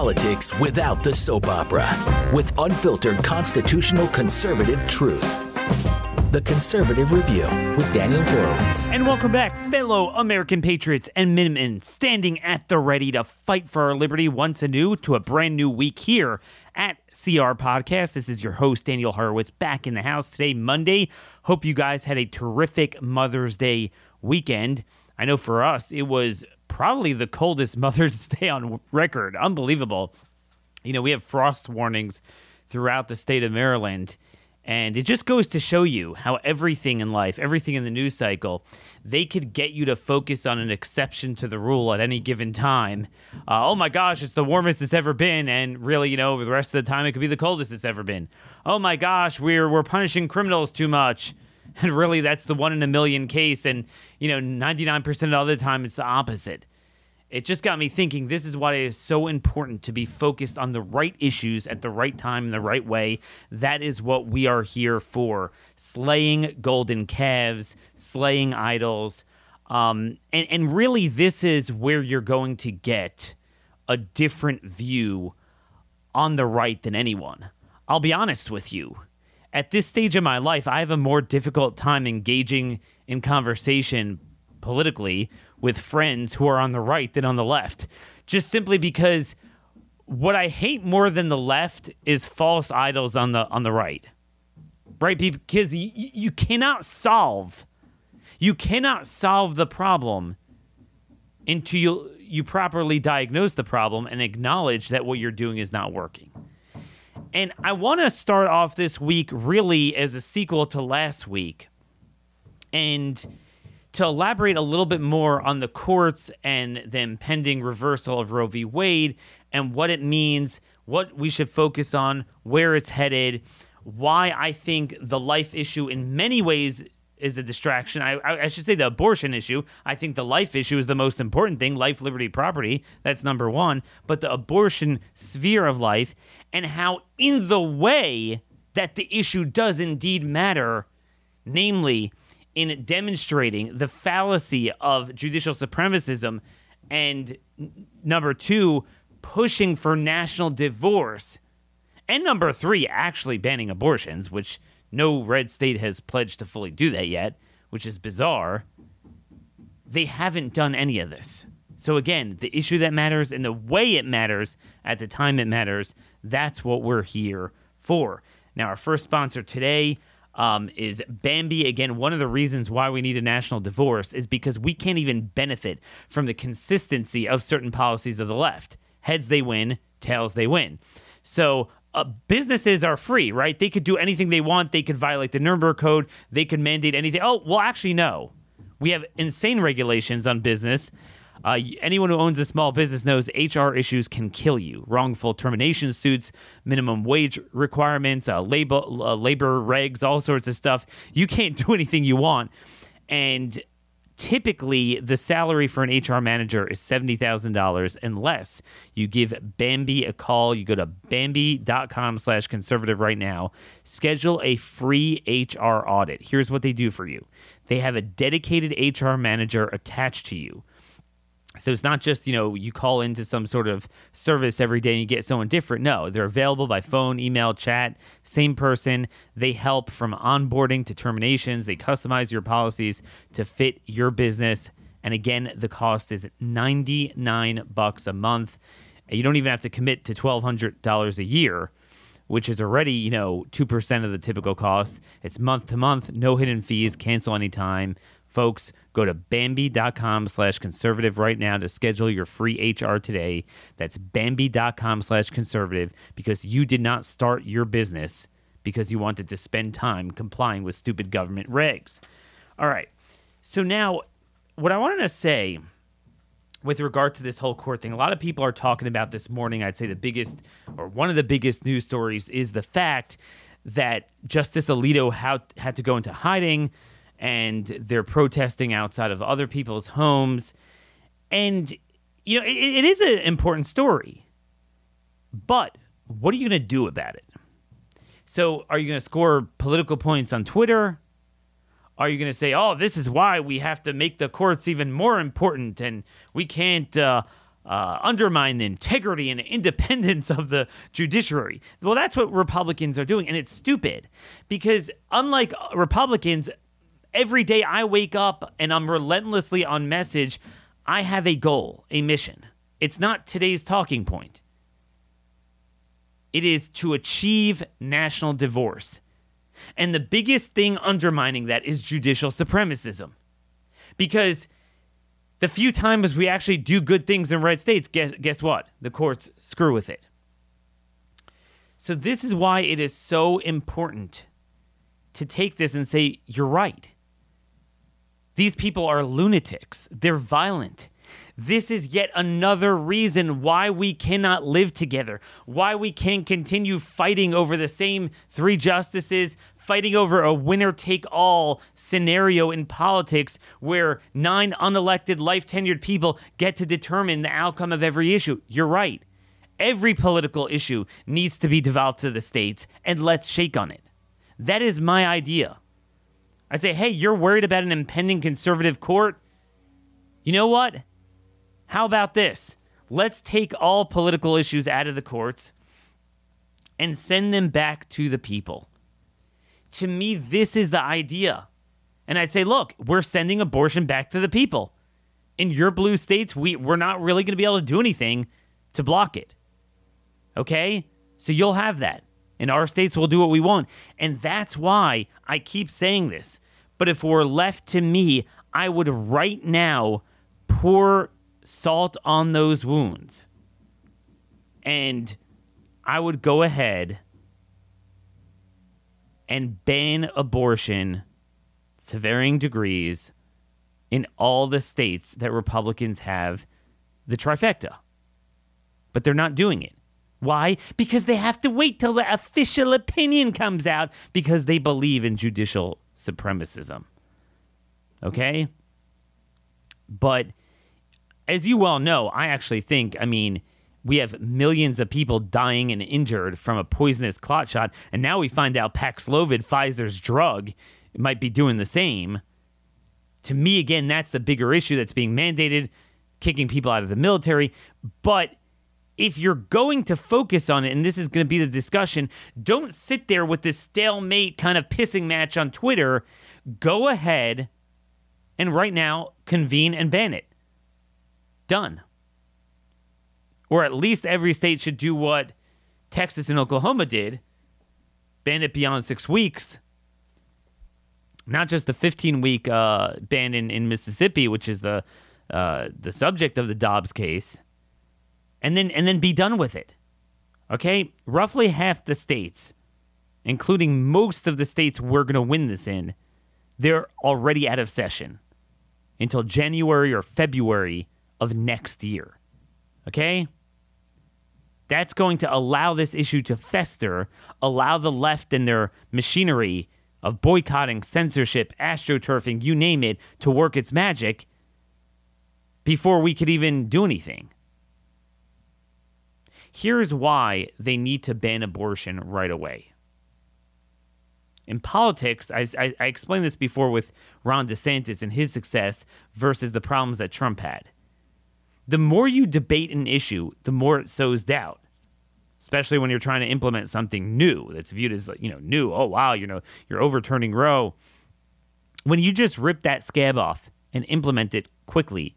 politics without the soap opera with unfiltered constitutional conservative truth. The Conservative Review with Daniel Horowitz. And welcome back, fellow American patriots and Minutemen, standing at the ready to fight for our liberty once anew to a brand new week here at CR Podcast. This is your host, Daniel Horowitz, back in the house today, Monday. Hope you guys had a terrific Mother's Day weekend. I know for us, it was probably the coldest Mother's Day on record. Unbelievable. You know, we have frost warnings throughout the state of Maryland. And it just goes to show you how everything in life, everything in the news cycle, they could get you to focus on an exception to the rule at any given time. Uh, oh my gosh, it's the warmest it's ever been, and really, you know, the rest of the time it could be the coldest it's ever been. Oh my gosh, we're we're punishing criminals too much, and really that's the one in a million case, and you know, ninety nine percent of the time it's the opposite it just got me thinking this is why it is so important to be focused on the right issues at the right time in the right way. That is what we are here for slaying golden calves, slaying idols. Um, and, and really, this is where you're going to get a different view on the right than anyone. I'll be honest with you. At this stage of my life, I have a more difficult time engaging in conversation politically with friends who are on the right than on the left, just simply because what I hate more than the left is false idols on the on the right, right? Because you, you cannot solve, you cannot solve the problem until you you properly diagnose the problem and acknowledge that what you're doing is not working. And I want to start off this week really as a sequel to last week, and to elaborate a little bit more on the courts and the impending reversal of Roe v. Wade and what it means, what we should focus on, where it's headed, why I think the life issue in many ways is a distraction. I, I, should say the abortion issue. I think the life issue is the most important thing life, liberty, property. That's number one. But the abortion sphere of life and how, in the way that the issue does indeed matter, namely, in demonstrating the fallacy of judicial supremacism and number two pushing for national divorce and number three actually banning abortions which no red state has pledged to fully do that yet which is bizarre they haven't done any of this so again the issue that matters and the way it matters at the time it matters that's what we're here for now our first sponsor today um, is Bambee. Again, one of the reasons why we need a national divorce is because we can't even benefit from the consistency of certain policies of the left. Heads they win, tails they win. So uh, businesses are free, right? They could do anything they want. They could violate the Nuremberg Code. They could mandate anything. Oh, well, actually, no. We have insane regulations on business uh, anyone who owns a small business knows HR issues can kill you. Wrongful termination suits, minimum wage requirements, uh, labor uh, labor regs, all sorts of stuff. You can't do anything you want, and typically the salary for an HR manager is $70,000 unless you give Bambee a call. You go to Bambee.com slash conservative right now. Schedule a free HR audit. Here's what they do for you. They have a dedicated HR manager attached to you so it's not just, you know, you call into some sort of service every day and you get someone different. No, they're available by phone, email, chat, same person. They help from onboarding to terminations. They customize your policies to fit your business. And again, the cost is 99 bucks a month. You don't even have to commit to $1200 a year, which is already, you know, 2% of the typical cost. It's month to month, no hidden fees, cancel anytime Folks, go to Bambee.com slash conservative right now to schedule your free HR today. That's Bambee.com slash conservative because you did not start your business because you wanted to spend time complying with stupid government regs. All right. So now, what I wanted to say with regard to this whole court thing, a lot of people are talking about this morning. I'd say the biggest, or one of the biggest news stories is the fact that Justice Alito had to go into hiding and they're protesting outside of other people's homes. And, you know, it, it is an important story. But what are you going to do about it? So, are you going to score political points on Twitter? Are you going to say, oh, this is why we have to make the courts even more important and we can't uh, uh, undermine the integrity and independence of the judiciary. Well, that's what Republicans are doing, and it's stupid because unlike Republicans, every day I wake up and I'm relentlessly on message. I have a goal, a mission. It's not today's talking point. It is to achieve national divorce. And the biggest thing undermining that is judicial supremacism. Because the few times we actually do good things in red states, guess, guess what? The courts screw with it. So, this is why it is so important to take this and say, you're right. These people are lunatics, they're violent. This is yet another reason why we cannot live together, why we can't continue fighting over the same three justices, fighting over a winner take all scenario in politics where nine unelected, life tenured people get to determine the outcome of every issue. You're right. Every political issue needs to be devolved to the states, and let's shake on it. That is my idea. I say, hey, you're worried about an impending conservative court? You know what? How about this? Let's take all political issues out of the courts and send them back to the people. To me, this is the idea. And I'd say, look, we're sending abortion back to the people. In your blue states, we, we're not really going to be able to do anything to block it. Okay? So you'll have that. In our states, we'll do what we want. And that's why I keep saying this. But if we're left to me, I would right now pour salt on those wounds. And I would go ahead and ban abortion to varying degrees in all the states that Republicans have the trifecta. But they're not doing it. Why? Because they have to wait till the official opinion comes out because they believe in judicial supremacism. Okay? But as you well know, I actually think, I mean, we have millions of people dying and injured from a poisonous clot shot, and now we find out Paxlovid, Pfizer's drug, might be doing the same. To me, again, that's the bigger issue that's being mandated, kicking people out of the military. But if you're going to focus on it, and this is going to be the discussion, don't sit there with this stalemate kind of pissing match on Twitter. Go ahead and right now convene and ban it. Done or at least every state should do what Texas and Oklahoma did ban it beyond six weeks. Not just the 15 week uh, ban in, in Mississippi, which is the uh, the subject of the Dobbs case, and then and then be done with it. Okay, roughly half the states, including most of the states we're going to win this in, they're already out of session until January or February of next year. Okay? That's going to allow this issue to fester, allow the left and their machinery of boycotting, censorship, astroturfing, you name it, to work its magic before we could even do anything. Here's why they need to ban abortion right away. In politics, I, I, I explained this before with Ron DeSantis and his success versus the problems that Trump had the more you debate an issue, the more it sows doubt. Especially when you're trying to implement something new that's viewed as you know new. Oh wow, you know you're overturning Roe. When you just rip that scab off and implement it quickly,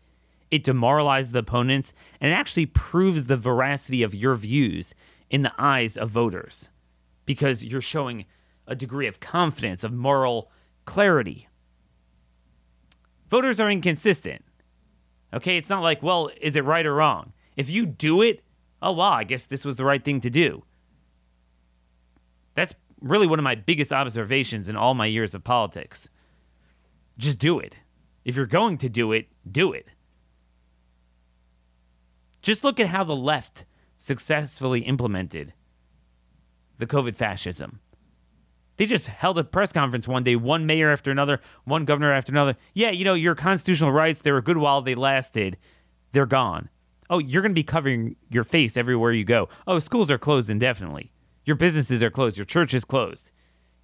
it demoralizes the opponents and it actually proves the veracity of your views in the eyes of voters because you're showing a degree of confidence, of moral clarity. Voters are inconsistent. Okay, it's not like, well, is it right or wrong? If you do it, oh, wow, I guess this was the right thing to do. That's really one of my biggest observations in all my years of politics. Just do it. If you're going to do it, do it. Just look at how the left successfully implemented the COVID fascism. They just held a press conference one day, one mayor after another, one governor after another. Yeah, you know, your constitutional rights, they were good while they lasted. They're gone. Oh, you're going to be covering your face everywhere you go. Oh, schools are closed indefinitely. Your businesses are closed. Your church is closed.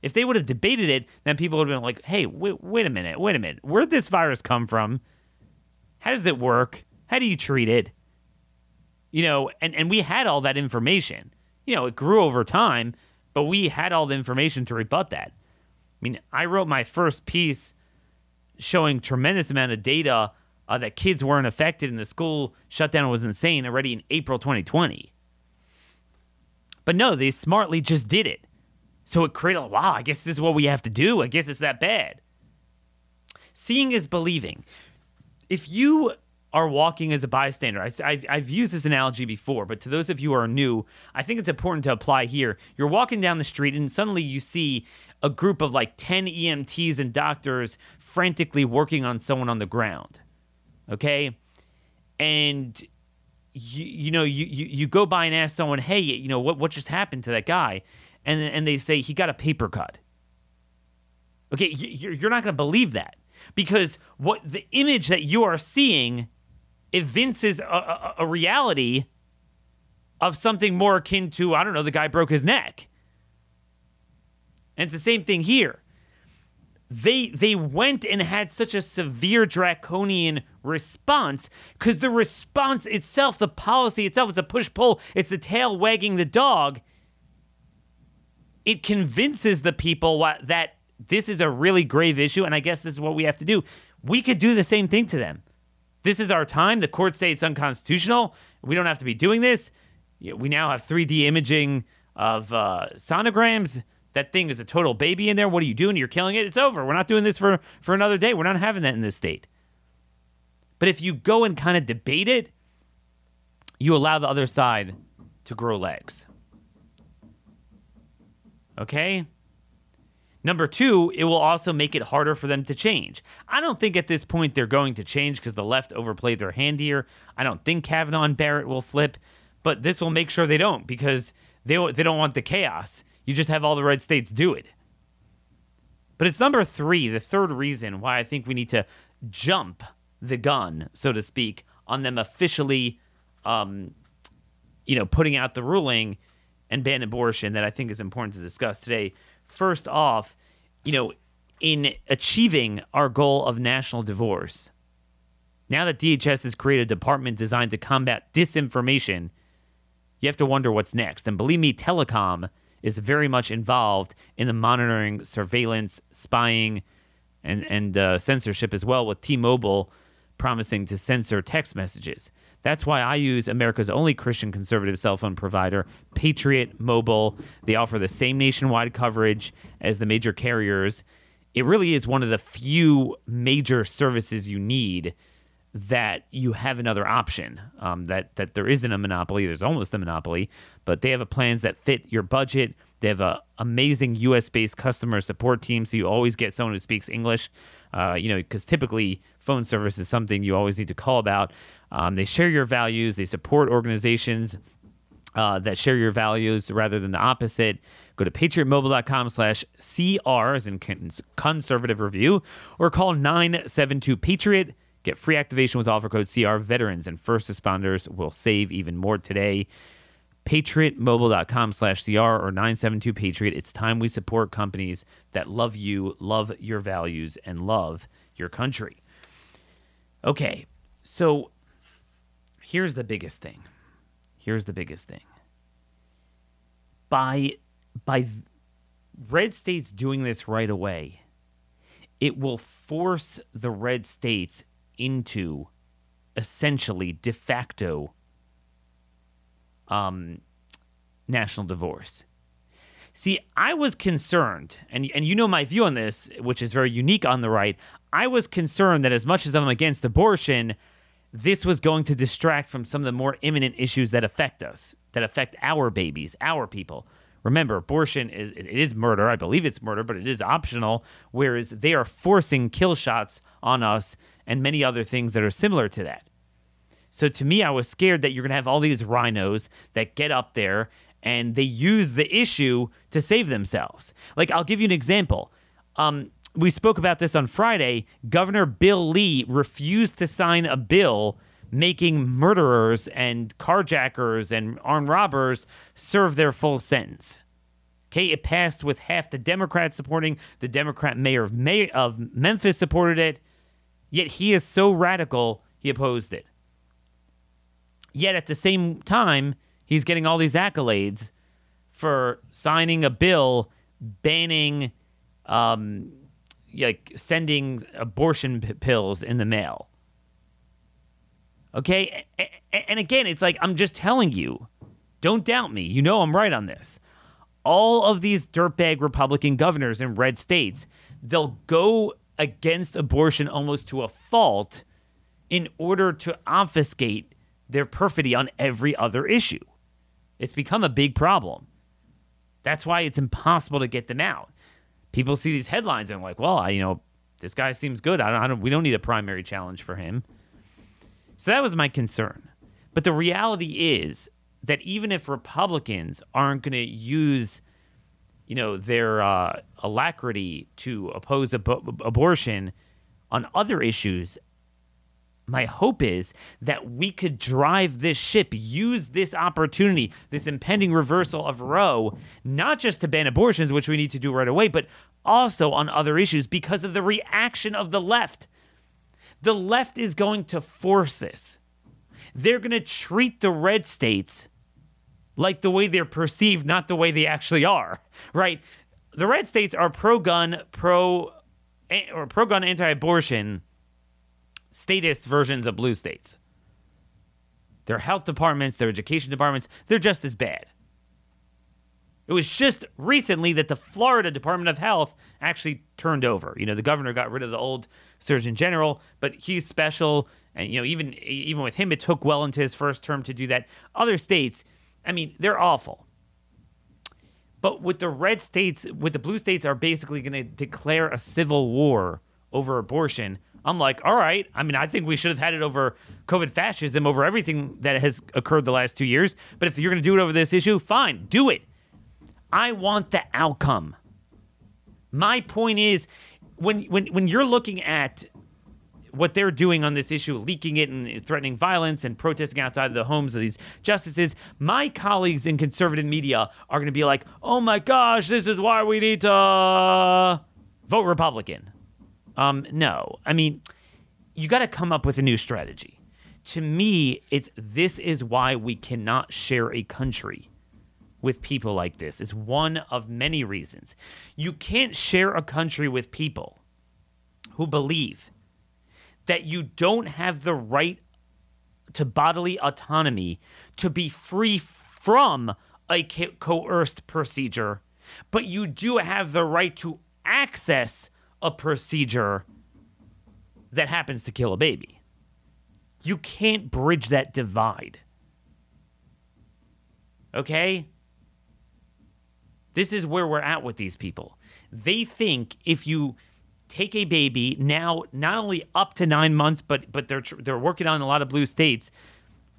If they would have debated it, then people would have been like, hey, wait, wait a minute, wait a minute. Where'd this virus come from? How does it work? How do you treat it? You know, and, and we had all that information. You know, it grew over time, but we had all the information to rebut that. I mean, I wrote my first piece showing tremendous amount of data uh, that kids weren't affected and the school shutdown was insane already in April 2020. But no, they smartly just did it. So it created, a wow, I guess this is what we have to do. I guess it's that bad. Seeing is believing. If you are walking as a bystander, I, have I've used this analogy before, but to those of you who are new, I think it's important to apply here. You're walking down the street and suddenly you see a group of like 10 EMTs and doctors frantically working on someone on the ground. Okay? And you, you know, you, you, you go by and ask someone, hey, you know, what, what just happened to that guy? and and they say he got a paper cut. Okay, you're not going to believe that because what the image that you are seeing evinces a, a, a reality of something more akin to I don't know the guy broke his neck. And it's the same thing here. They they went and had such a severe draconian response because the response itself, the policy itself, it's a push pull. It's the tail wagging the dog it convinces the people that this is a really grave issue, and I guess this is what we have to do. We could do the same thing to them. This is our time. The courts say it's unconstitutional. We don't have to be doing this. We now have 3D imaging of uh, sonograms. That thing is a total baby in there. What are you doing? You're killing it. It's over. We're not doing this for, for another day. We're not having that in this state. But if you go and kind of debate it, you allow the other side to grow legs. Okay? Number two, it will also make it harder for them to change. I don't think at this point they're going to change because the left overplayed their hand here. I don't think Kavanaugh and Barrett will flip, but this will make sure they don't because they, they don't want the chaos. You just have all the red states do it. But it's number three, the third reason why I think we need to jump the gun, so to speak, on them officially, um, you know, putting out the ruling and ban abortion that I think is important to discuss today. First off, you know, in achieving our goal of national divorce, now that DHS has created a department designed to combat disinformation, you have to wonder what's next. And believe me, telecom is very much involved in the monitoring, surveillance, spying, and and uh, censorship as well. With T-Mobile promising to censor text messages. That's why I use America's only Christian conservative cell phone provider, Patriot Mobile. They offer the same nationwide coverage as the major carriers. It really is one of the few major services you need that you have another option. Um, that that there isn't a monopoly. There's almost a monopoly, but they have plans that fit your budget. They have an amazing U.S. based customer support team, so you always get someone who speaks English. Uh, you know, because typically phone service is something you always need to call about. Um, they share your values. They support organizations uh, that share your values rather than the opposite. Go to patriotmobile.com slash CR as in conservative review or call 972 Patriot. Get free activation with offer code CR. Veterans and first responders will save even more today. PatriotMobile.com slash CR or 972 Patriot. It's time we support companies that love you, love your values, and love your country. Okay, so here's the biggest thing. Here's the biggest thing. By by red states doing this right away, it will force the red states into essentially de facto um, national divorce. See, I was concerned, and, and you know my view on this, which is very unique on the right. I was concerned that as much as I'm against abortion, this was going to distract from some of the more imminent issues that affect us, that affect our babies, our people. Remember, abortion is it is murder. I believe it's murder, but it is optional. Whereas they are forcing kill shots on us and many other things that are similar to that. So to me, I was scared that you're gonna have all these RINOs that get up there and they use the issue to save themselves. Like I'll give you an example. Um, we spoke about this on Friday. Governor Bill Lee refused to sign a bill making murderers and carjackers and armed robbers serve their full sentence. Okay, it passed with half the Democrats supporting. The Democrat mayor of, May- of Memphis supported it. Yet he is so radical, he opposed it. Yet at the same time, he's getting all these accolades for signing a bill banning um, like sending abortion p- pills in the mail. Okay? And again, it's like I'm just telling you, don't doubt me. You know I'm right on this. All of these dirtbag Republican governors in red states, they'll go against abortion almost to a fault in order to obfuscate their perfidy on every other issue. It's become a big problem. That's why it's impossible to get them out. People see these headlines and like, well, I, you know, this guy seems good. I don't, I don't, we don't need a primary challenge for him. So that was my concern. But the reality is that even if Republicans aren't going to use, you know, their uh, alacrity to oppose ab- abortion on other issues, my hope is that we could drive this ship, use this opportunity, this impending reversal of Roe, not just to ban abortions, which we need to do right away, but also on other issues because of the reaction of the left. The left is going to force this. They're going to treat the red states like the way they're perceived, not the way they actually are, right? The red states are pro gun, pro or pro gun anti abortion statist versions of blue states. Their health departments, their education departments, they're just as bad. It was just recently that the Florida Department of Health actually turned over. You know, the governor got rid of the old Surgeon General, but he's special, and you know, even even with him, it took well into his first term to do that. Other states, I mean, they're awful. But with the red states, with the blue states, are basically going to declare a civil war over abortion. I'm like, all right. I mean, I think we should have had it over COVID fascism, over everything that has occurred the last two years. But if you're going to do it over this issue, fine, do it. I want the outcome. My point is when when when you're looking at what they're doing on this issue, leaking it and threatening violence and protesting outside of the homes of these justices, my colleagues in conservative media are going to be like, "Oh my gosh, this is why we need to vote Republican." Um, no, I mean, you got to come up with a new strategy. To me, it's this is why we cannot share a country with people like this It's one of many reasons. You can't share a country with people who believe that you don't have the right to bodily autonomy to be free from a coerced procedure, but you do have the right to access a procedure that happens to kill a baby. You can't bridge that divide. Okay? This is where we're at with these people. They think if you take a baby now, not only up to nine months, but but they're they're working on a lot of blue states,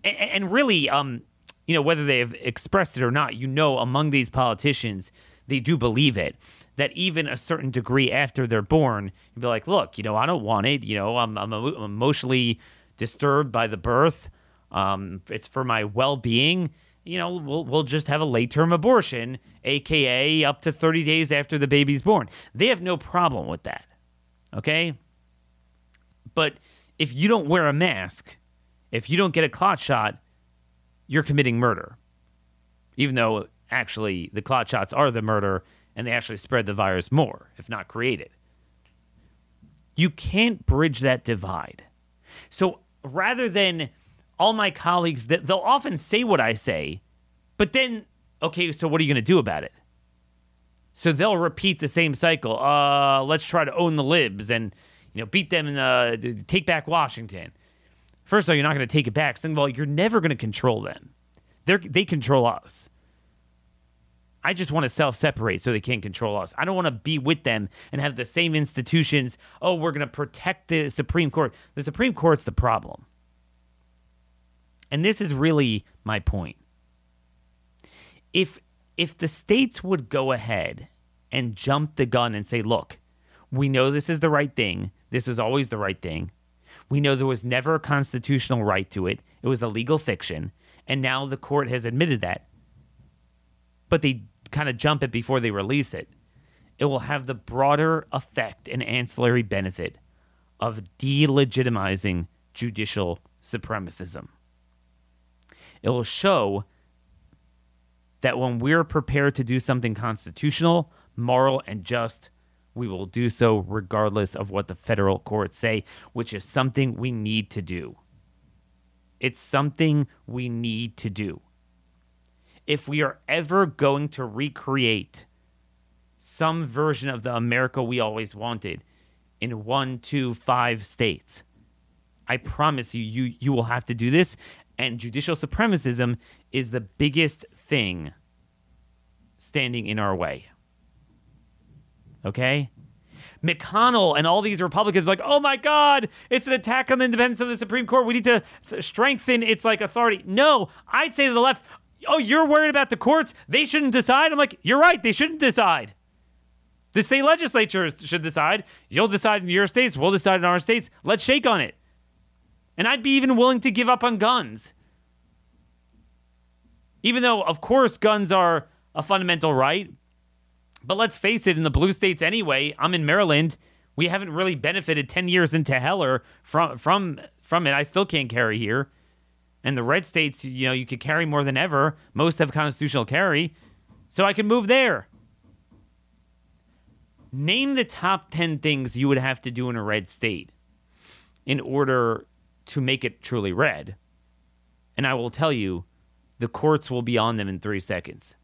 and, and really, um, you know, whether they have expressed it or not, you know, among these politicians, they do believe it. That even a certain degree after they're born, you'd be like, look, you know, I don't want it. You know, I'm, I'm emotionally disturbed by the birth. Um, it's for my well being you know, we'll, we'll just have a late term abortion, AKA up to 30 days after the baby's born. They have no problem with that. Okay? But if you don't wear a mask, if you don't get a clot shot, you're committing murder. Even though actually the clot shots are the murder and they actually spread the virus more, if not create it. You can't bridge that divide. So rather than all my colleagues they'll often say what I say, but then okay, so what are you going to do about it? So they'll repeat the same cycle. Uh, let's try to own the libs and you know beat them and uh, take back Washington. First of all, you're not going to take it back. Second of all, you're never going to control them. They're, they control us. I just want to self separate so they can't control us. I don't want to be with them and have the same institutions. Oh, we're going to protect the Supreme Court. The Supreme Court's the problem. And this is really my point. If if the states would go ahead and jump the gun and say, "Look, we know this is the right thing. This was always the right thing. We know there was never a constitutional right to it. It was a legal fiction, and now the court has admitted that." But they kind of jump it before they release it. It will have the broader effect and ancillary benefit of delegitimizing judicial supremacism. It'll show that when we're prepared to do something constitutional, moral, and just, we will do so regardless of what the federal courts say, which is something we need to do. It's something we need to do. If we are ever going to recreate some version of the America we always wanted in one, two, five states, I promise you, you, you will have to do this. And judicial supremacism is the biggest thing standing in our way. Okay? McConnell and all these Republicans like, oh my God, it's an attack on the independence of the Supreme Court. We need to th- strengthen its like authority. No, I'd say to the left, oh, you're worried about the courts. They shouldn't decide. I'm like, you're right. They shouldn't decide. The state legislatures should decide. You'll decide in your states. We'll decide in our states. Let's shake on it. And I'd be even willing to give up on guns. Even though, of course, guns are a fundamental right. But let's face it, in the blue states anyway, I'm in Maryland. We haven't really benefited 10 years into Heller from from from it. I still can't carry here. And the red states, you know, you could carry more than ever. Most have constitutional carry. So I can move there. Name the top 10 things you would have to do in a red state in order to make it truly red. And I will tell you, the courts will be on them in three seconds.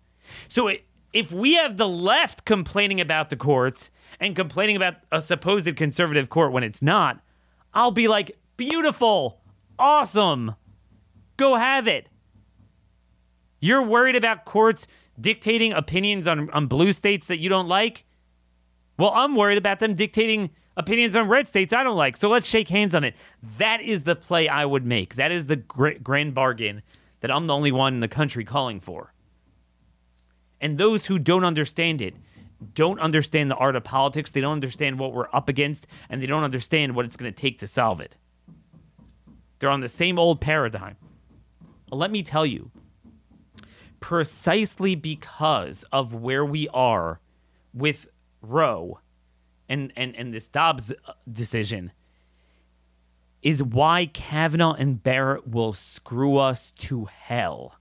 So it, if we have the left complaining about the courts and complaining about a supposed conservative court when it's not, I'll be like, beautiful, awesome, go have it. You're worried about courts dictating opinions on, on blue states that you don't like? Well, I'm worried about them dictating opinions on red states I don't like. So let's shake hands on it. That is the play I would make. That is the grand bargain that I'm the only one in the country calling for. And those who don't understand it don't understand the art of politics. They don't understand what we're up against, and they don't understand what it's going to take to solve it. They're on the same old paradigm. Let me tell you, precisely because of where we are with Roe and, and, and this Dobbs uh, decision, is why Kavanaugh and Barrett will screw us to hell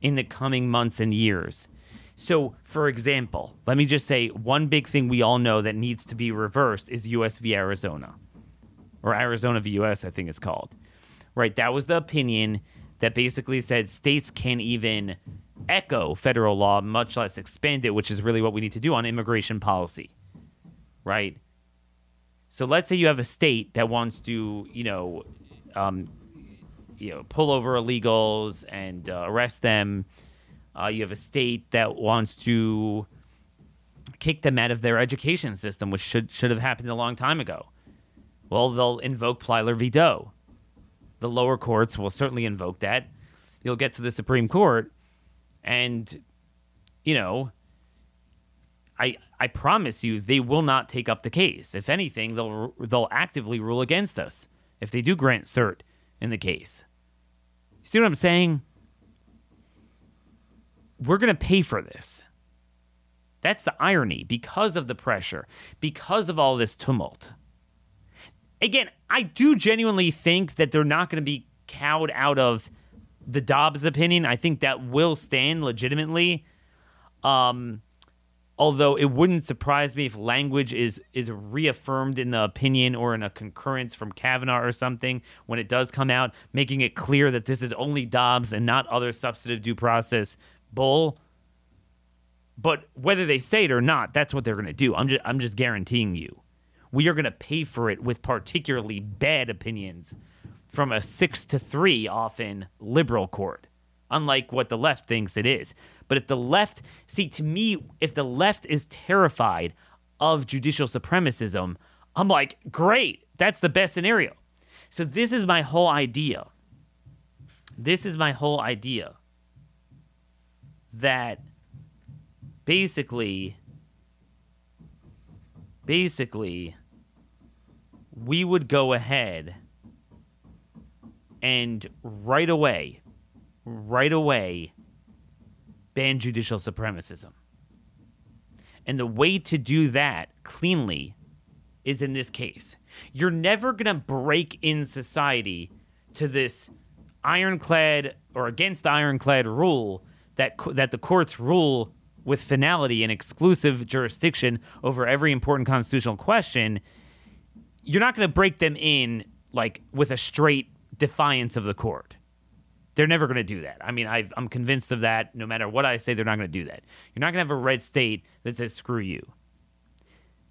in the coming months and years. So, for example, let me just say one big thing we all know that needs to be reversed is US v. Arizona, or Arizona v. US, I think it's called. Right? That was the opinion that basically said states can't even echo federal law, much less expand it, which is really what we need to do on immigration policy. Right? So let's say you have a state that wants to, you know, um, you know, pull over illegals and uh, arrest them. Uh, you have a state that wants to kick them out of their education system, which should should have happened a long time ago. Well, they'll invoke Plyler v. Doe. The lower courts will certainly invoke that. You'll get to the Supreme Court, and you know, I I promise you, they will not take up the case. If anything, they'll they'll actively rule against us if they do grant cert in the case. You see what I'm saying? We're going to pay for this. That's the irony because of the pressure, because of all this tumult. Again, I do genuinely think that they're not going to be cowed out of the Dobbs opinion. I think that will stand legitimately. Um, although it wouldn't surprise me if language is is reaffirmed in the opinion or in a concurrence from Kavanaugh or something when it does come out, making it clear that this is only Dobbs and not other substantive due process bull. But whether they say it or not, that's what they're going to do. I'm just I'm just guaranteeing you. We are going to pay for it with particularly bad opinions from a 6 to 3 often liberal court, unlike what the left thinks it is. But if the left, see, to me, if the left is terrified of judicial supremacism, I'm like, great, that's the best scenario. So this is my whole idea. This is my whole idea that basically, basically, we would go ahead and right away, right away, ban judicial supremacism. And the way to do that cleanly is in this case. You're never going to break in society to this ironclad or against the ironclad rule that that the courts rule with finality and exclusive jurisdiction over every important constitutional question, you're not going to break them in like with a straight defiance of the court. They're never going to do that. I mean, i am convinced of that. No matter what I say, they're not going to do that. You're not going to have a red state that says "screw you."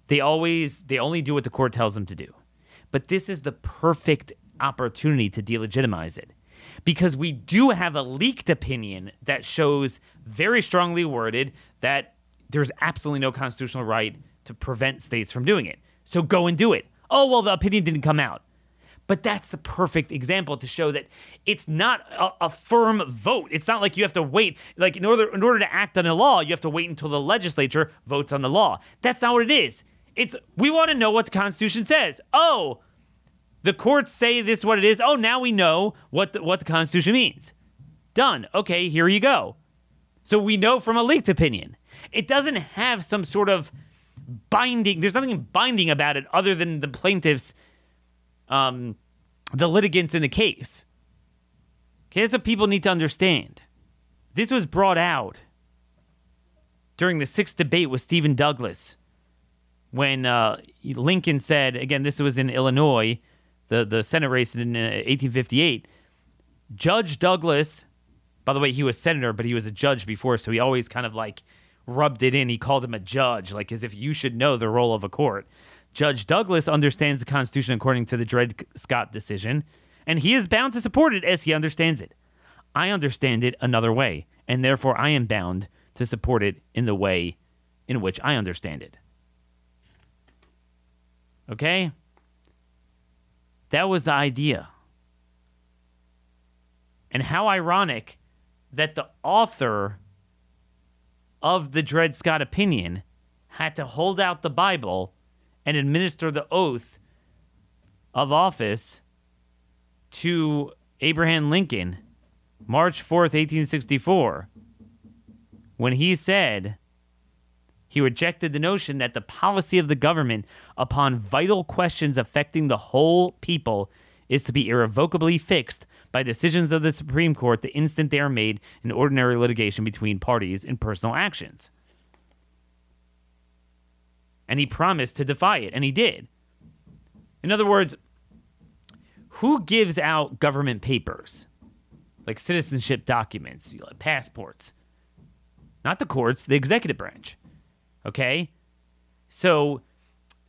They always they only do what the court tells them to do. But this is the perfect opportunity to delegitimize it because we do have a leaked opinion that shows very strongly worded that there's absolutely no constitutional right to prevent states from doing it. So go and do it. Oh, well, the opinion didn't come out. But that's the perfect example to show that it's not a, a, firm vote. It's not like you have to wait. Like in order in order to act on a law, you have to wait until the legislature votes on the law. That's not what it is. It's we want to know what the Constitution says. Oh, the courts say this is what it is. Oh, now we know what the, what the Constitution means. Done. Okay, here you go. So we know from a leaked opinion. It doesn't have some sort of binding. There's nothing binding about it other than the plaintiffs, um, the litigants in the case. Okay, that's what people need to understand. This was brought out during the sixth debate with Stephen Douglas when uh, Lincoln said, again, this was in Illinois the the Senate race in 1858, uh, Judge Douglas, by the way, he was senator, but he was a judge before, so he always kind of like rubbed it in. He called him a judge, like as if you should know the role of a court. Judge Douglas understands the Constitution according to the Dred Scott decision, and he is bound to support it as he understands it. I understand it another way, and therefore I am bound to support it in the way in which I understand it. Okay? That was the idea. And how ironic that the author of the Dred Scott opinion had to hold out the Bible and administer the oath of office to Abraham Lincoln March 4th, 1864, when he said, he rejected the notion that the policy of the government upon vital questions affecting the whole people is to be irrevocably fixed by decisions of the Supreme Court the instant they are made in ordinary litigation between parties in personal actions. And he promised to defy it, and he did. In other words, who gives out government papers? Like citizenship documents, passports. Not the courts, the executive branch. Okay? So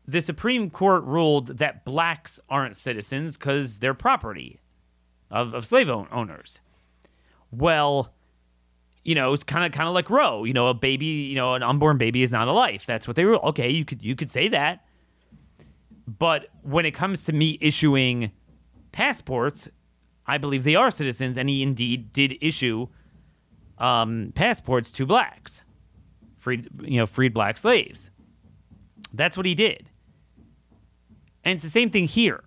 the Supreme Court ruled that blacks aren't citizens because they're property of, of slave owners. Well, you know, it's kind of kind of like Roe. You know, a baby, you know, an unborn baby is not a life. That's what they rule. Okay, you could you could say that. But when it comes to me issuing passports, I believe they are citizens, and he indeed did issue um, passports to blacks freed you know freed black slaves. That's what he did. And it's the same thing here.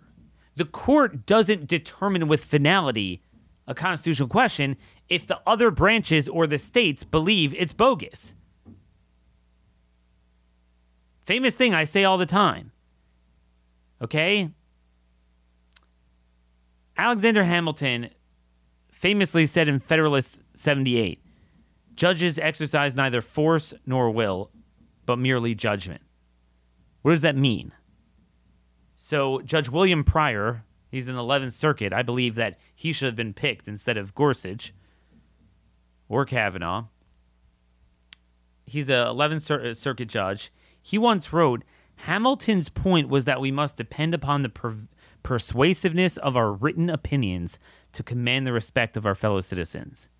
The court doesn't determine with finality a constitutional question if the other branches or the states believe it's bogus. Famous thing I say all the time. Okay? Alexander Hamilton famously said in Federalist 78 Judges exercise neither force nor will, but merely judgment. What does that mean? So, Judge William Pryor, he's in the 11th Circuit. I believe that he should have been picked instead of Gorsuch or Kavanaugh. He's a 11th uh, Circuit judge. He once wrote Hamilton's point was that we must depend upon the per- persuasiveness of our written opinions to command the respect of our fellow citizens.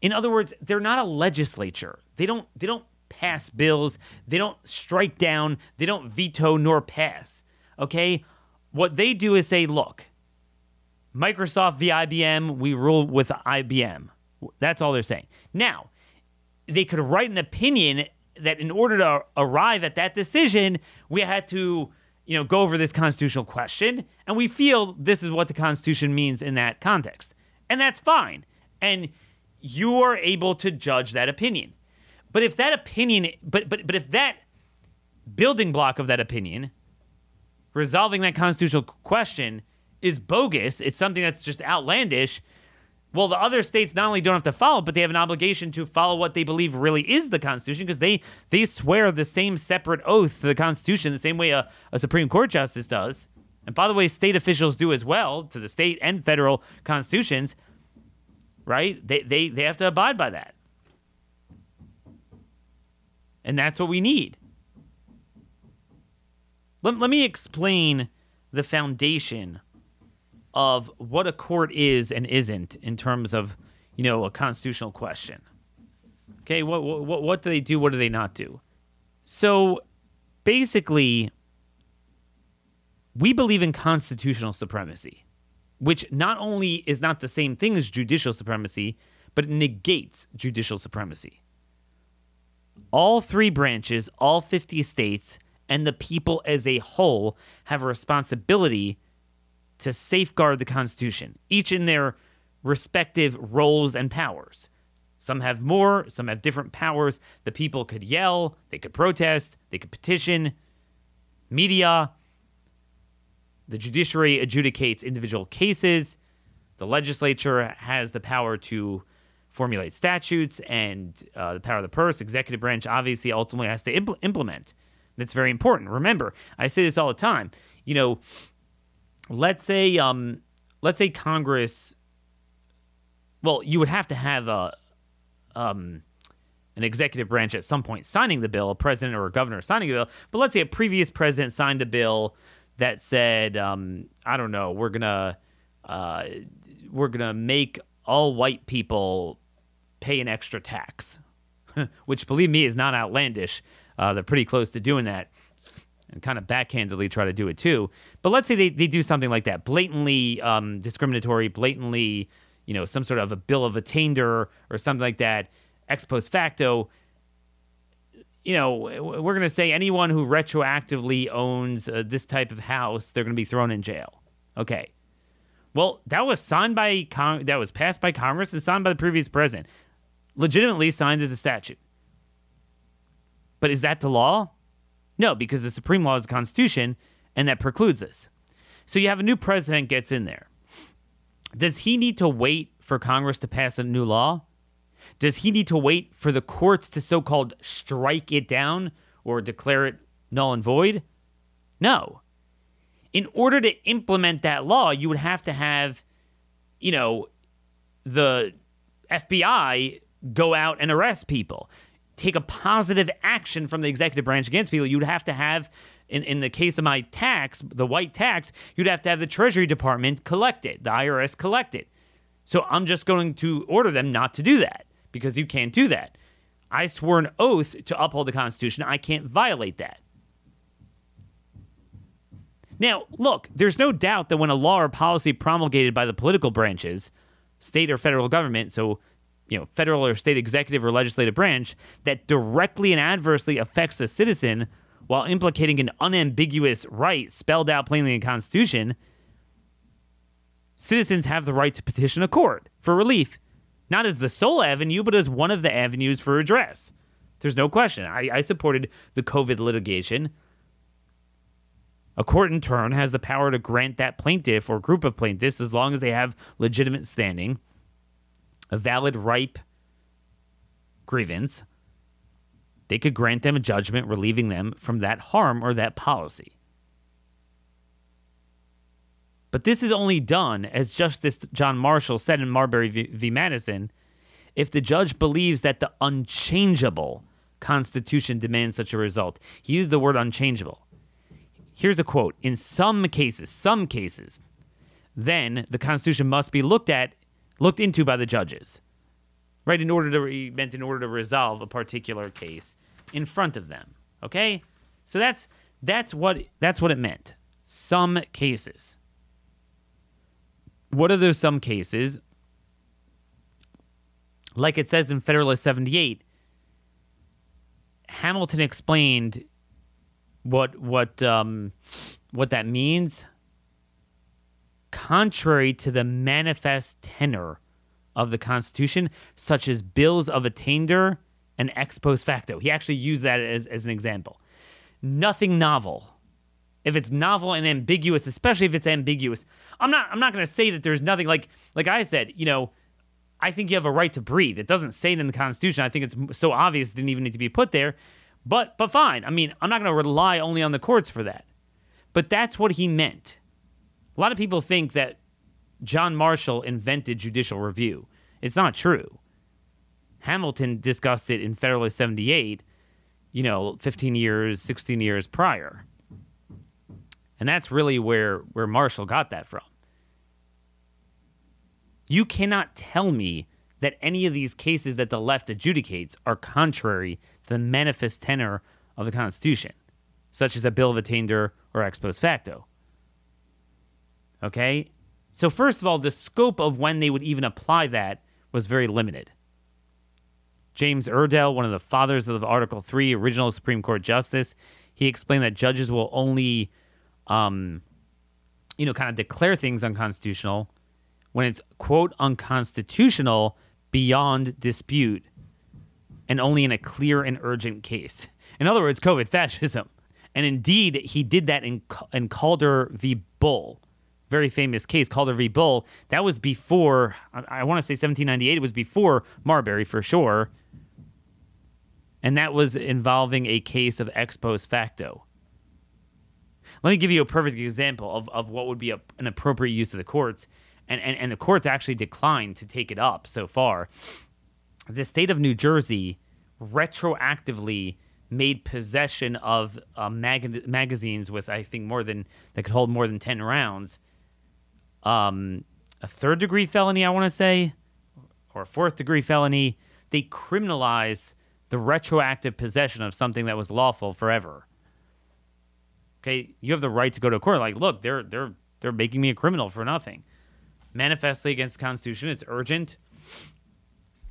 In other words, they're not a legislature. They don't they don't pass bills. They don't strike down. They don't veto nor pass. Okay? What they do is say, look, Microsoft v. IBM, we rule with IBM. That's all they're saying. Now, they could write an opinion that in order to arrive at that decision, we had to, you know, go over this constitutional question, and we feel this is what the Constitution means in that context. And that's fine. And you are able to judge that opinion. But if that opinion, but but but if that building block of that opinion, resolving that constitutional question, is bogus, it's something that's just outlandish, Well, the other states not only don't have to follow, but they have an obligation to follow what they believe really is the Constitution because they they swear the same separate oath to the Constitution the same way a, a Supreme Court justice does. And by the way, state officials do as well to the state and federal constitutions, right? They they they have to abide by that. And that's what we need. Let, let me explain the foundation of what a court is and isn't in terms of, you know, a constitutional question. Okay, what what what do they do? What do they not do? So, basically, we believe in constitutional supremacy, which not only is not the same thing as judicial supremacy, but it negates judicial supremacy. All three branches, all 50 states, and the people as a whole have a responsibility to safeguard the Constitution, each in their respective roles and powers. Some have more, some have different powers. The people could yell, they could protest, they could petition. Media, the judiciary adjudicates individual cases. The legislature has the power to formulate statutes and uh, the power of the purse. Executive branch obviously ultimately has to impl- implement. That's very important. Remember, I say this all the time. You know, let's say um let's say Congress well, you would have to have a um an executive branch at some point signing the bill, a president or a governor signing a bill. But let's say a previous president signed a bill that said, um, I don't know, we're gonna uh, we're gonna make all white people pay an extra tax, which believe me is not outlandish. Uh, they're pretty close to doing that and kind of backhandedly try to do it too. But let's say they, they do something like that, blatantly um, discriminatory, blatantly, you know, some sort of a bill of attainder or something like that, ex post facto. You know, we're going to say anyone who retroactively owns uh, this type of house, they're going to be thrown in jail. Okay. Well, that was signed by Con- that was passed by Congress and signed by the previous president, legitimately signed as a statute. But is that the law? No, because the supreme law is the Constitution, and that precludes this. So you have a new president gets in there. Does he need to wait for Congress to pass a new law? Does he need to wait for the courts to so called strike it down or declare it null and void? No. In order to implement that law, you would have to have, you know, the FBI go out and arrest people take a positive action from the executive branch against people, you'd have to have, in, in the case of my tax, the white tax, you'd have to have the Treasury Department collect it, the IRS collect it. So I'm just going to order them not to do that because you can't do that. I swore an oath to uphold the Constitution. I can't violate that. Now, look, there's no doubt that when a law or policy promulgated by the political branches, state or federal government, so you know, federal or state executive or legislative branch that directly and adversely affects a citizen while implicating an unambiguous right spelled out plainly in the Constitution, citizens have the right to petition a court for relief, not as the sole avenue, but as one of the avenues for redress. There's no question. I, I supported the COVID litigation. A court, in turn, has the power to grant that plaintiff or group of plaintiffs, as long as they have legitimate standing, a valid, ripe grievance, they could grant them a judgment relieving them from that harm or that policy. But this is only done, as Justice John Marshall said in Marbury v. Madison, if the judge believes that the unchangeable Constitution demands such a result. He used the word unchangeable. Here's a quote In some cases, some cases, then the Constitution must be looked at looked into by the judges, right? In order to re- meant in order to resolve a particular case in front of them. Okay, so that's that's what that's what it meant. Some cases. What are those some cases? Like it says in Federalist 78, Hamilton explained what what um, what that means contrary to the manifest tenor of the Constitution, such as bills of attainder and ex post facto. He actually used that as, as an example. Nothing novel. If it's novel and ambiguous, especially if it's ambiguous, I'm not I'm not gonna say that there's nothing like like I said, you know, I think you have a right to breathe. It doesn't say it in the Constitution. I think it's so obvious it didn't even need to be put there. But but fine. I mean, I'm not going to rely only on the courts for that. But that's what he meant. A lot of people think that John Marshall invented judicial review. It's not true. Hamilton discussed it in Federalist 78, you know, 15 years, 16 years prior. And that's really where where Marshall got that from. You cannot tell me that any of these cases that the left adjudicates are contrary to the manifest tenor of the Constitution, such as a bill of attainder or ex post facto. Okay? So, first of all, the scope of when they would even apply that was very limited. James Iredell, one of the fathers of Article 3, original Supreme Court justice, he explained that judges will only, um, you know, kind of declare things unconstitutional when it's, quote, unconstitutional beyond dispute and only in a clear and urgent case. In other words, COVID fascism. And indeed, he did that in, in Calder v. Bull, very famous case, Calder v. Bull. That was before, I, I want to say 1798, it was before Marbury for sure. And that was involving a case of ex post facto. Let me give you a perfect example of, of what would be a, an appropriate use of the courts and, and, and the courts actually declined to take it up so far. The state of New Jersey retroactively made possession of uh, mag- magazines with I think more than that could hold more than ten rounds. Um, a third degree felony, I want to say, or a fourth degree felony. They criminalized the retroactive possession of something that was lawful forever. Okay, you have the right to go to court. Like, look, they're they're they're making me a criminal for nothing manifestly against the Constitution. It's urgent.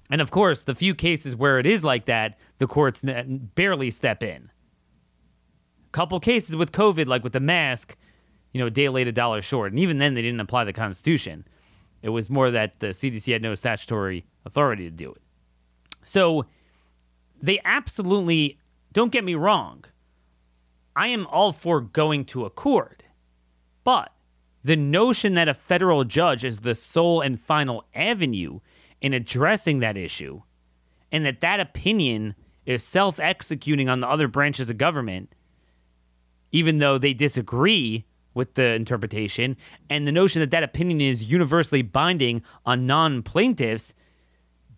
And of course, the few cases where it is like that, the courts barely step in. Couple cases with COVID, like with the mask, you know, a day late, a dollar short. And even then, they didn't apply the Constitution. It was more that the CDC had no statutory authority to do it. So they absolutely, don't get me wrong, I am all for going to a court. But the notion that a federal judge is the sole and final avenue in addressing that issue and that that opinion is self-executing on the other branches of government even though they disagree with the interpretation and the notion that that opinion is universally binding on non-plaintiffs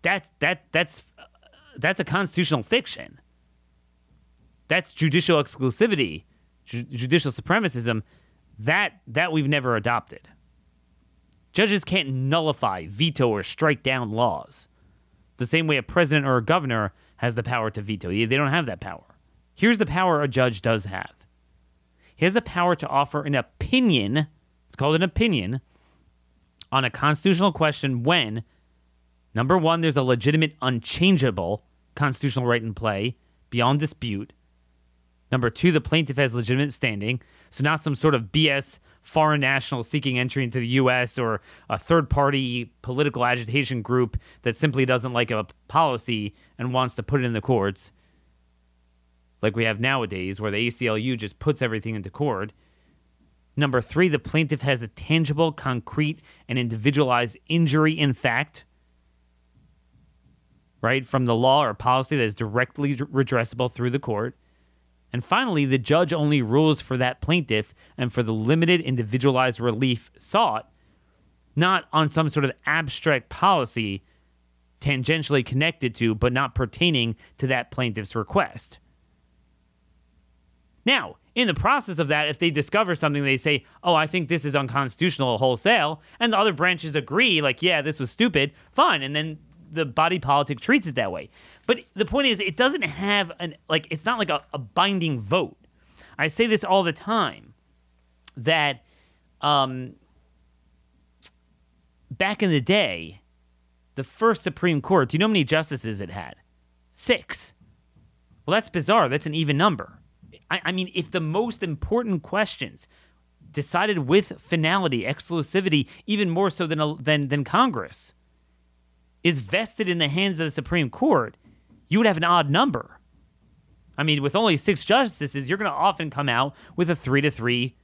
that that that's that's a constitutional fiction that's judicial exclusivity ju- judicial supremacism that that we've never adopted. Judges can't nullify, veto, or strike down laws. The same way a president or a governor has the power to veto. They don't have that power. Here's the power a judge does have. He has the power to offer an opinion, it's called an opinion, on a constitutional question when, number one, there's a legitimate, unchangeable constitutional right in play beyond dispute. Number two, the plaintiff has legitimate standing. So, not some sort of BS foreign national seeking entry into the U.S. or a third party political agitation group that simply doesn't like a policy and wants to put it in the courts, like we have nowadays, where the ACLU just puts everything into court. Number three, the plaintiff has a tangible, concrete, and individualized injury in fact, right, from the law or policy that is directly redressable through the court. And finally, the judge only rules for that plaintiff and for the limited individualized relief sought, not on some sort of abstract policy tangentially connected to but not pertaining to that plaintiff's request. Now, in the process of that, if they discover something, they say, oh, I think this is unconstitutional wholesale, and the other branches agree, like, yeah, this was stupid, fine. And then the body politic treats it that way. But the point is, it doesn't have an like. It's not like a, a binding vote. I say this all the time that um, back in the day, the first Supreme Court. Do you know how many justices it had? Six. Well, that's bizarre. That's an even number. I, I mean, if the most important questions decided with finality, exclusivity, even more so than than than Congress, is vested in the hands of the Supreme Court, you would have an odd number. I mean, with only six justices, you're going to often come out with a three to three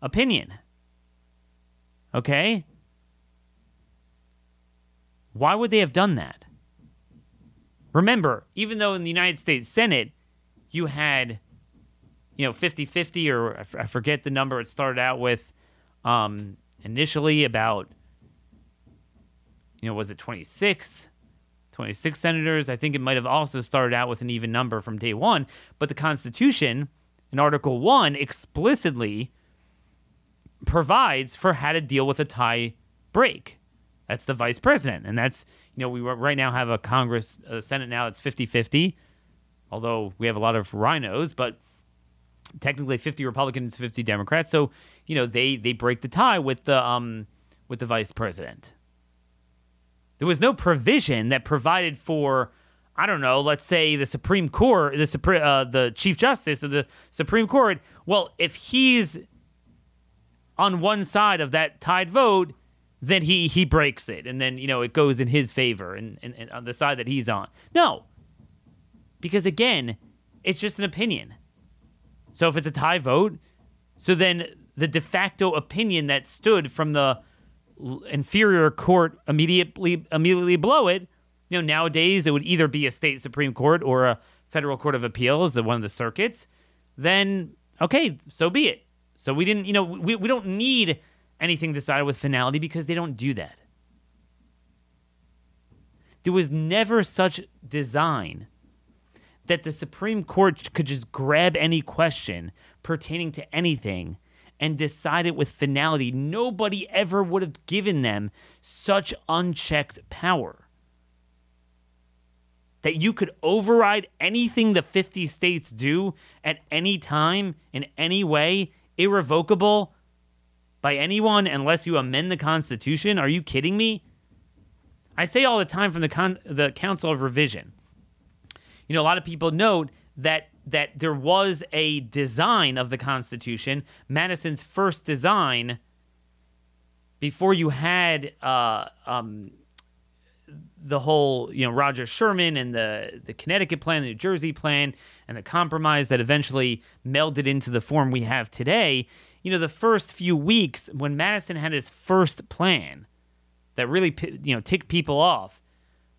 opinion. Okay? Why would they have done that? Remember, even though in the United States Senate, you had, you know, 50 50, or I forget the number it started out with um, initially about, you know, was it 26? 26 senators. I think it might have also started out with an even number from day one. But the Constitution in Article 1 explicitly provides for how to deal with a tie break. That's the vice president. And that's, you know, we right now have a Congress, a Senate now that's 50 50, although we have a lot of RINOs but technically 50 Republicans, 50 Democrats. So, you know, they, they break the tie with the, um, with the vice president. There was no provision that provided for, I don't know, let's say the Supreme Court, the Supreme, uh, the Chief Justice of the Supreme Court. Well, if he's on one side of that tied vote, then he he breaks it, and then you know it goes in his favor, and, and, and on the side that he's on. No, because again, it's just an opinion. So if it's a tie vote, so then the de facto opinion that stood from the inferior court immediately immediately below it, you know, nowadays it would either be a state supreme court or a federal court of appeals, one of the circuits. Then okay, so be it. So we didn't, you know, we, we don't need anything decided with finality because they don't do that. There was never such design that the Supreme Court could just grab any question pertaining to anything and decide it with finality. Nobody ever would have given them such unchecked power. That you could override anything the 50 states do at any time, in any way, irrevocable by anyone unless you amend the Constitution? Are you kidding me? I say all the time from the con- the Council of Revision. You know, a lot of people note that that there was a design of the Constitution, Madison's first design, before you had uh, um, the whole, you know, Roger Sherman and the the Connecticut plan, the New Jersey plan, and the compromise that eventually melded into the form we have today. You know, the first few weeks when Madison had his first plan that really, you know, ticked people off,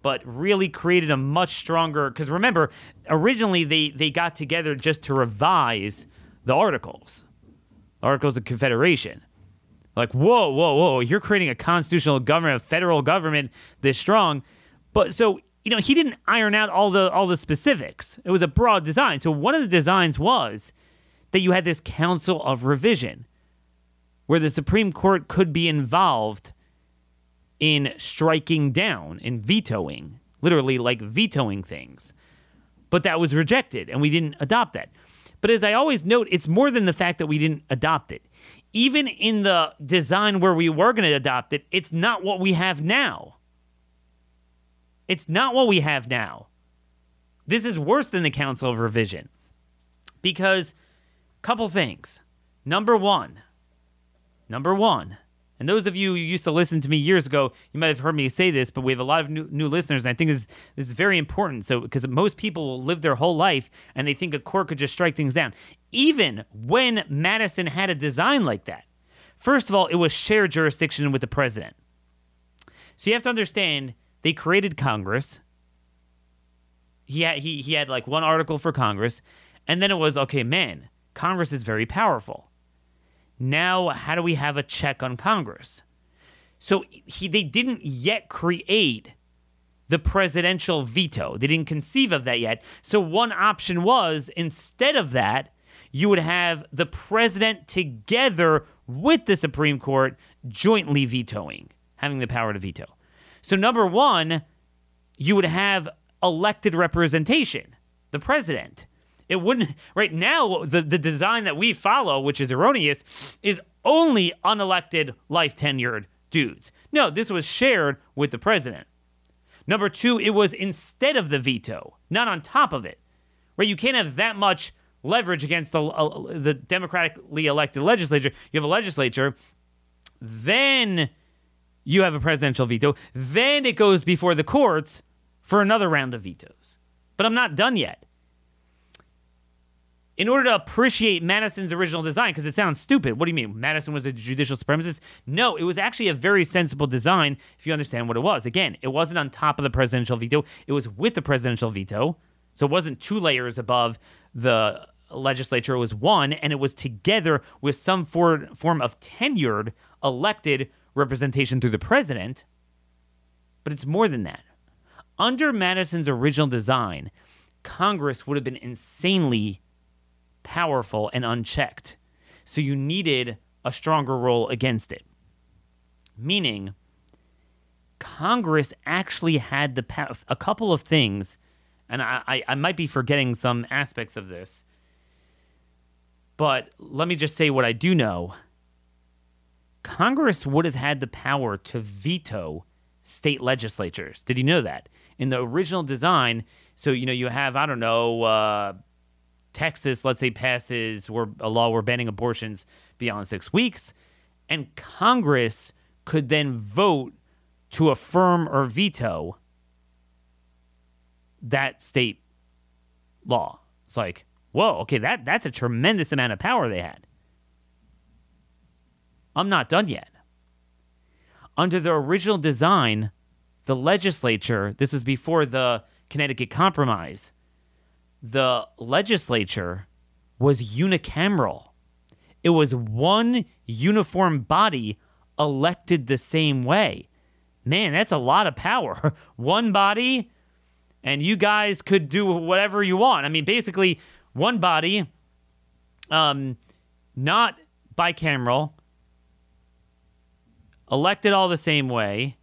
but really created a much stronger. Because remember, originally they they got together just to revise the articles, Articles of Confederation. Like, whoa, whoa, whoa! You're creating a constitutional government, a federal government this strong, but so you know he didn't iron out all the all the specifics. It was a broad design. So one of the designs was that you had this council of revision where the Supreme Court could be involved in striking down and vetoing, literally like vetoing things. But that was rejected and we didn't adopt that. But as I always note, it's more than the fact that we didn't adopt it. Even in the design where we were going to adopt it, it's not what we have now. It's not what we have now. This is worse than the Council of Revision because Couple things. Number one, number one, and those of you who used to listen to me years ago, you might have heard me say this, but we have a lot of new, new listeners, and I think this, this is very important. So, because most people will live their whole life and they think a court could just strike things down. Even when Madison had a design like that, first of all, it was shared jurisdiction with the president. So you have to understand they created Congress. He had, he, he had like one article for Congress, and then it was okay, man Congress is very powerful. Now, how do we have a check on Congress? So he, they didn't yet create the presidential veto. They didn't conceive of that yet. So one option was instead of that, you would have the president together with the Supreme Court jointly vetoing, having the power to veto. So, number one, you would have elected representation, the president. It wouldn't right now the, the design that we follow, which is erroneous, is only unelected life tenured dudes. No, this was shared with the president. Number two, it was instead of the veto, not on top of it. Right? You can't have that much leverage against the uh, the democratically elected legislature. You have a legislature, then you have a presidential veto, then it goes before the courts for another round of vetoes. But I'm not done yet in order to appreciate Madison's original design, because it sounds stupid. What do you mean? Madison was a judicial supremacist? No, it was actually a very sensible design if you understand what it was. Again, it wasn't on top of the presidential veto, it was with the presidential veto. So it wasn't two layers above the legislature, it was one, and it was together with some for, form of tenured elected representation through the president. But it's more than that. Under Madison's original design, Congress would have been insanely powerful and unchecked. So you needed a stronger role against it. Meaning, Congress actually had the pa- a couple of things, and I, I, I might be forgetting some aspects of this, but let me just say what I do know. Congress would have had the power to veto state legislatures. Did you know that? In the original design, so you know you have I don't know uh, Texas, let's say, passes where a law where banning abortions beyond six weeks, and Congress could then vote to affirm or veto that state law. It's like, whoa, okay, that that's a tremendous amount of power they had. I'm not done yet. Under the original design, the legislature, this was before the Connecticut Compromise, the legislature was unicameral. It was one uniform body elected the same way. Man, that's a lot of power. one body, and you guys could do whatever you want. I mean, basically, one body, um, not bicameral, elected all the same way.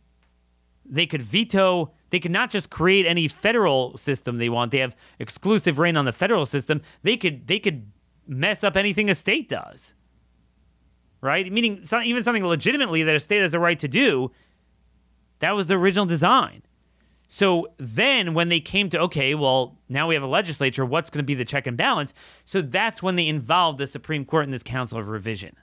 They could veto they could not just create any federal system they want. They have exclusive reign on the federal system. They could they could mess up anything a state does. Right? Meaning even something legitimately that a state has a right to do. That was the original design. So then when they came to okay, well, now we have a legislature, what's going to be the check and balance? So that's when they involved the Supreme Court in this Council of Revision.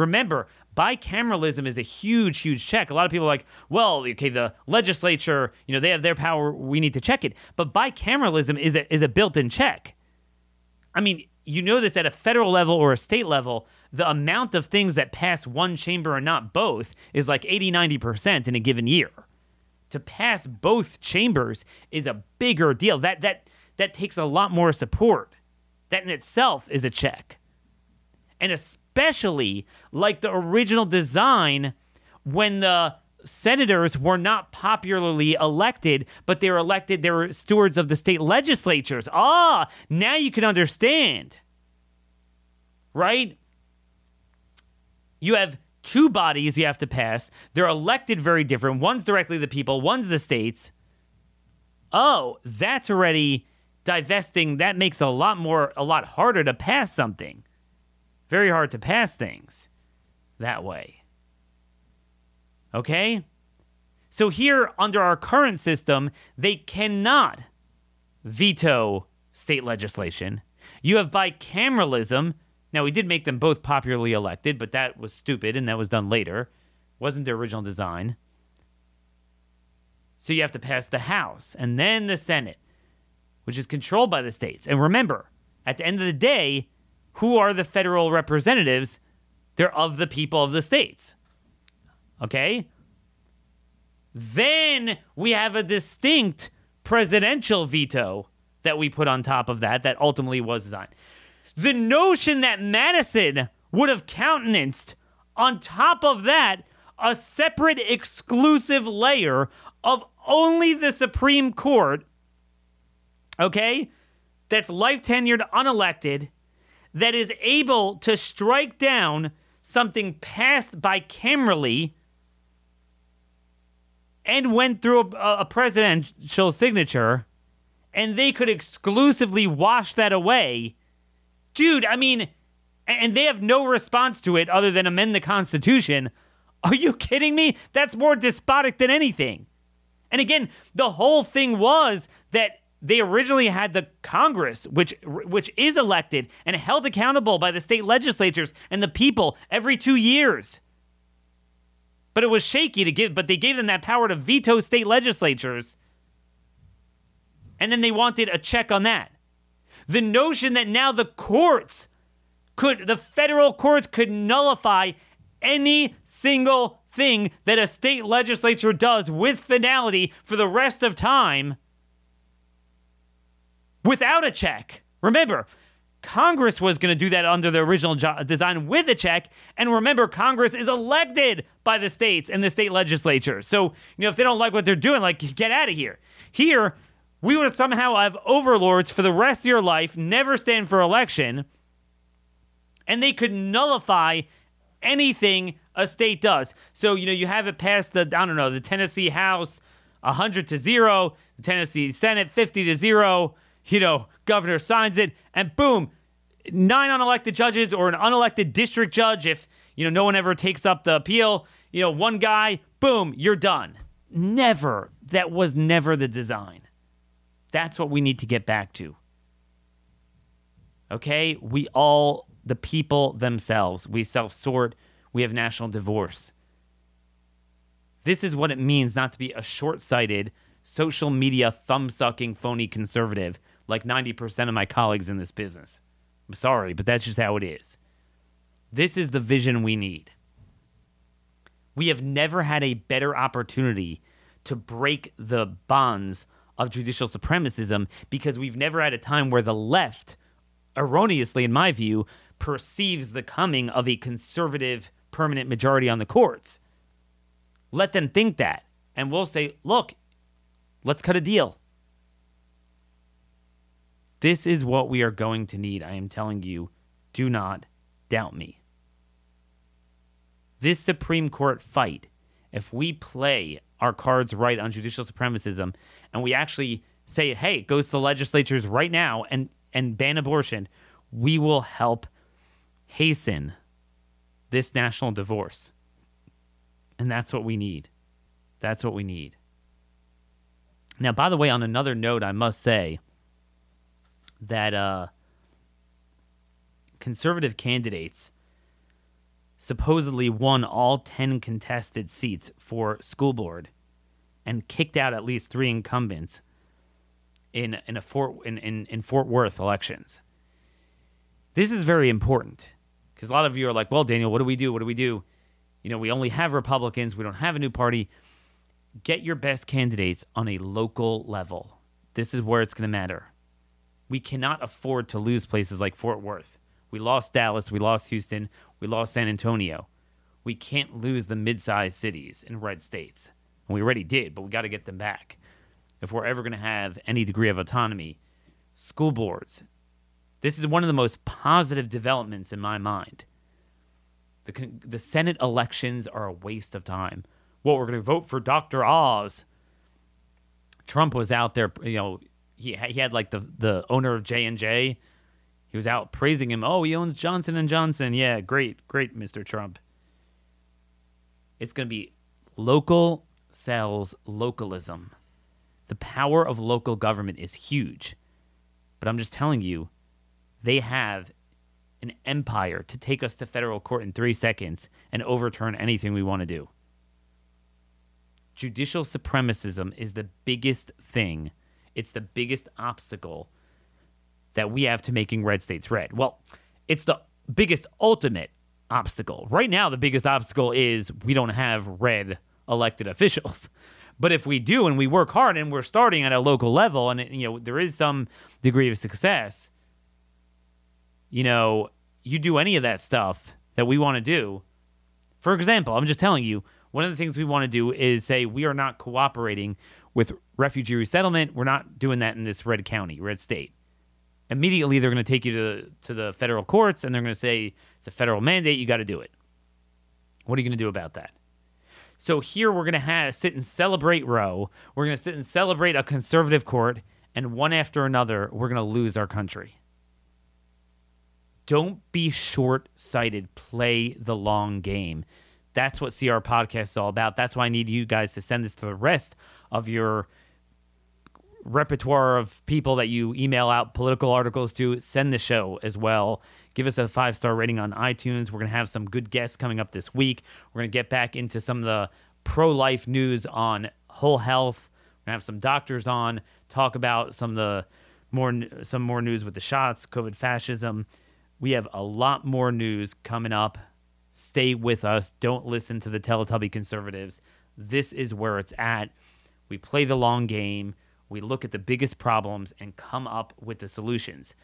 Remember, bicameralism is a huge, huge check. A lot of people are like, well, okay, the legislature, you know, they have their power. We need to check it. But bicameralism is a, is a built in check. I mean, you know this at a federal level or a state level, the amount of things that pass one chamber and not both is like 80, 90% in a given year. To pass both chambers is a bigger deal. That that that takes a lot more support. That in itself is a check. And especially like the original design when the senators were not popularly elected, but they were elected, they were stewards of the state legislatures. Ah, now you can understand. Right? You have two bodies you have to pass. They're elected very different. One's directly the people, one's the states. Oh, that's already divesting. That makes a lot more, a lot harder to pass something. Very hard to pass things that way. Okay? So here, under our current system, they cannot veto state legislation. You have bicameralism. Now, we did make them both popularly elected, but that was stupid and that was done later. Wasn't the original design. So you have to pass the House and then the Senate, which is controlled by the states. And remember, at the end of the day, who are the federal representatives? They're of the people of the states. Okay? Then we have a distinct presidential veto that we put on top of that, that ultimately was designed. The notion that Madison would have countenanced on top of that a separate exclusive layer of only the Supreme Court, okay, that's life tenured, unelected, that is able to strike down something passed bicamerally and went through a, a, presidential signature and they could exclusively wash that away. Dude, I mean, and they have no response to it other than amend the Constitution. Are you kidding me? That's more despotic than anything. And again, the whole thing was that they originally had the Congress, which which is elected and held accountable by the state legislatures and the people every two years. But it was shaky to give, but they gave them that power to veto state legislatures. And then they wanted a check on that. The notion that now the courts could, the federal courts could nullify any single thing that a state legislature does with finality for the rest of time without a check. Remember, Congress was going to do that under the original jo- design with a check. And remember, Congress is elected by the states and the state legislature. So, you know, if they don't like what they're doing, like, get out of here. Here, we would somehow have overlords for the rest of your life, never stand for election, and they could nullify anything a state does. So, you know, you have it past the, I don't know, the Tennessee House 100 to 0, the Tennessee Senate 50 to 0, you know, governor signs it, and boom, nine unelected judges or an unelected district judge, if, you know, no one ever takes up the appeal, you know, one guy, boom, you're done. Never. That was never the design. That's what we need to get back to. Okay? We all, the people themselves, we self sort, we have national divorce. This is what it means not to be a short sighted, social media thumb sucking, phony conservative like 90% of my colleagues in this business. I'm sorry, but that's just how it is. This is the vision we need. We have never had a better opportunity to break the bonds of judicial supremacism because we've never had a time where the left, erroneously in my view, perceives the coming of a conservative permanent majority on the courts. Let them think that. And we'll say, look, let's cut a deal. This is what we are going to need. I am telling you, do not doubt me. This Supreme Court fight, if we play our cards right on judicial supremacism and we actually say, hey, it goes to the legislatures right now and, and ban abortion, we will help hasten this national divorce. And that's what we need. That's what we need. Now, by the way, on another note, I must say, that uh, conservative candidates supposedly won all 10 contested seats for school board and kicked out at least three incumbents in, in, a Fort, in, in, in Fort Worth elections. This is very important because a lot of you are like, well, Daniel, what do we do? What do we do? You know, we only have Republicans, we don't have a new party. Get your best candidates on a local level. This is where it's going to matter. We cannot afford to lose places like Fort Worth. We lost Dallas, we lost Houston, we lost San Antonio. We can't lose the mid sized cities in red states. And we already did, but we got to get them back. If we're ever going to have any degree of autonomy, school boards. This is one of the most positive developments in my mind. The, the Senate elections are a waste of time. Well, we're going to vote for Dr. Oz. Trump was out there, you know, he he had like the the owner of J and J. He was out praising him. Oh, he owns Johnson and Johnson. Yeah, great, great, Mr. Trump. It's going to be local sells localism. The power of local government is huge. But I'm just telling you, they have an empire to take us to federal court in three seconds and overturn anything we want to do. Judicial supremacism is the biggest thing it's the biggest obstacle that we have to making red states red. Well, it's the biggest ultimate obstacle. Right now, the biggest obstacle is we don't have red elected officials. But if we do and we work hard and we're starting at a local level and you know there is some degree of success, you know, you do any of that stuff that we want to do. For example, I'm just telling you, one of the things we want to do is say we are not cooperating with refugee resettlement. We're not doing that in this red county, red state. Immediately, they're going to take you to, to the federal courts and they're going to say it's a federal mandate. You got to do it. What are you going to do about that? So here we're going to have sit and celebrate Roe. We're going to sit and celebrate a conservative court, and one after another, we're going to lose our country. Don't be short sighted. Play the long game. That's what CR Podcast is all about. That's why I need you guys to send this to the rest of your repertoire of people that you email out political articles to. Send the show as well. Give us a five star rating on iTunes. We're going to have some good guests coming up this week. We're going to get back into some of the pro life news on whole health. We're going to have some doctors on, talk about some of the more some more news with the shots, COVID fascism. We have a lot more news coming up. Stay with us. Don't listen to the Teletubby conservatives. This is where it's at. We play the long game. We look at the biggest problems and come up with the solutions.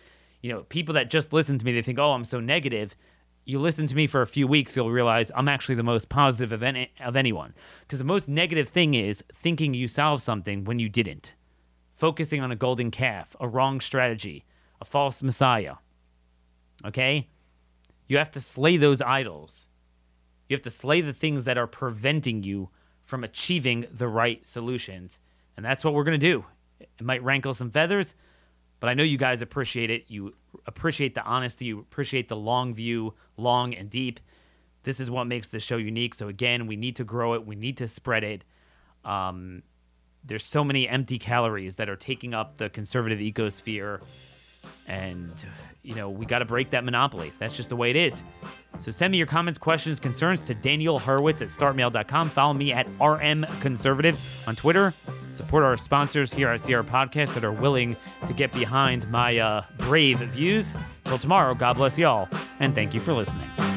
You know, people that just listen to me, they think, "Oh, I'm so negative." You listen to me for a few weeks, you'll realize I'm actually the most positive of, any, of anyone. Because the most negative thing is thinking you solved something when you didn't focusing on a golden calf, a wrong strategy, a false messiah. Okay? You have to slay those idols. You have to slay the things that are preventing you from achieving the right solutions. And that's what we're going to do. It might rankle some feathers, but I know you guys appreciate it. You appreciate the honesty, you appreciate the long view, long and deep. This is what makes the show unique. So, again, we need to grow it, we need to spread it. Um, there's so many empty calories that are taking up the conservative ecosphere and you know we got to break that monopoly. That's just the way it is. So send me your comments questions concerns to daniel horowitz at startmail.com follow me at rm conservative on twitter. Support our sponsors here at CR podcast that are willing to get behind my uh, brave views. Till tomorrow god bless y'all and thank you for listening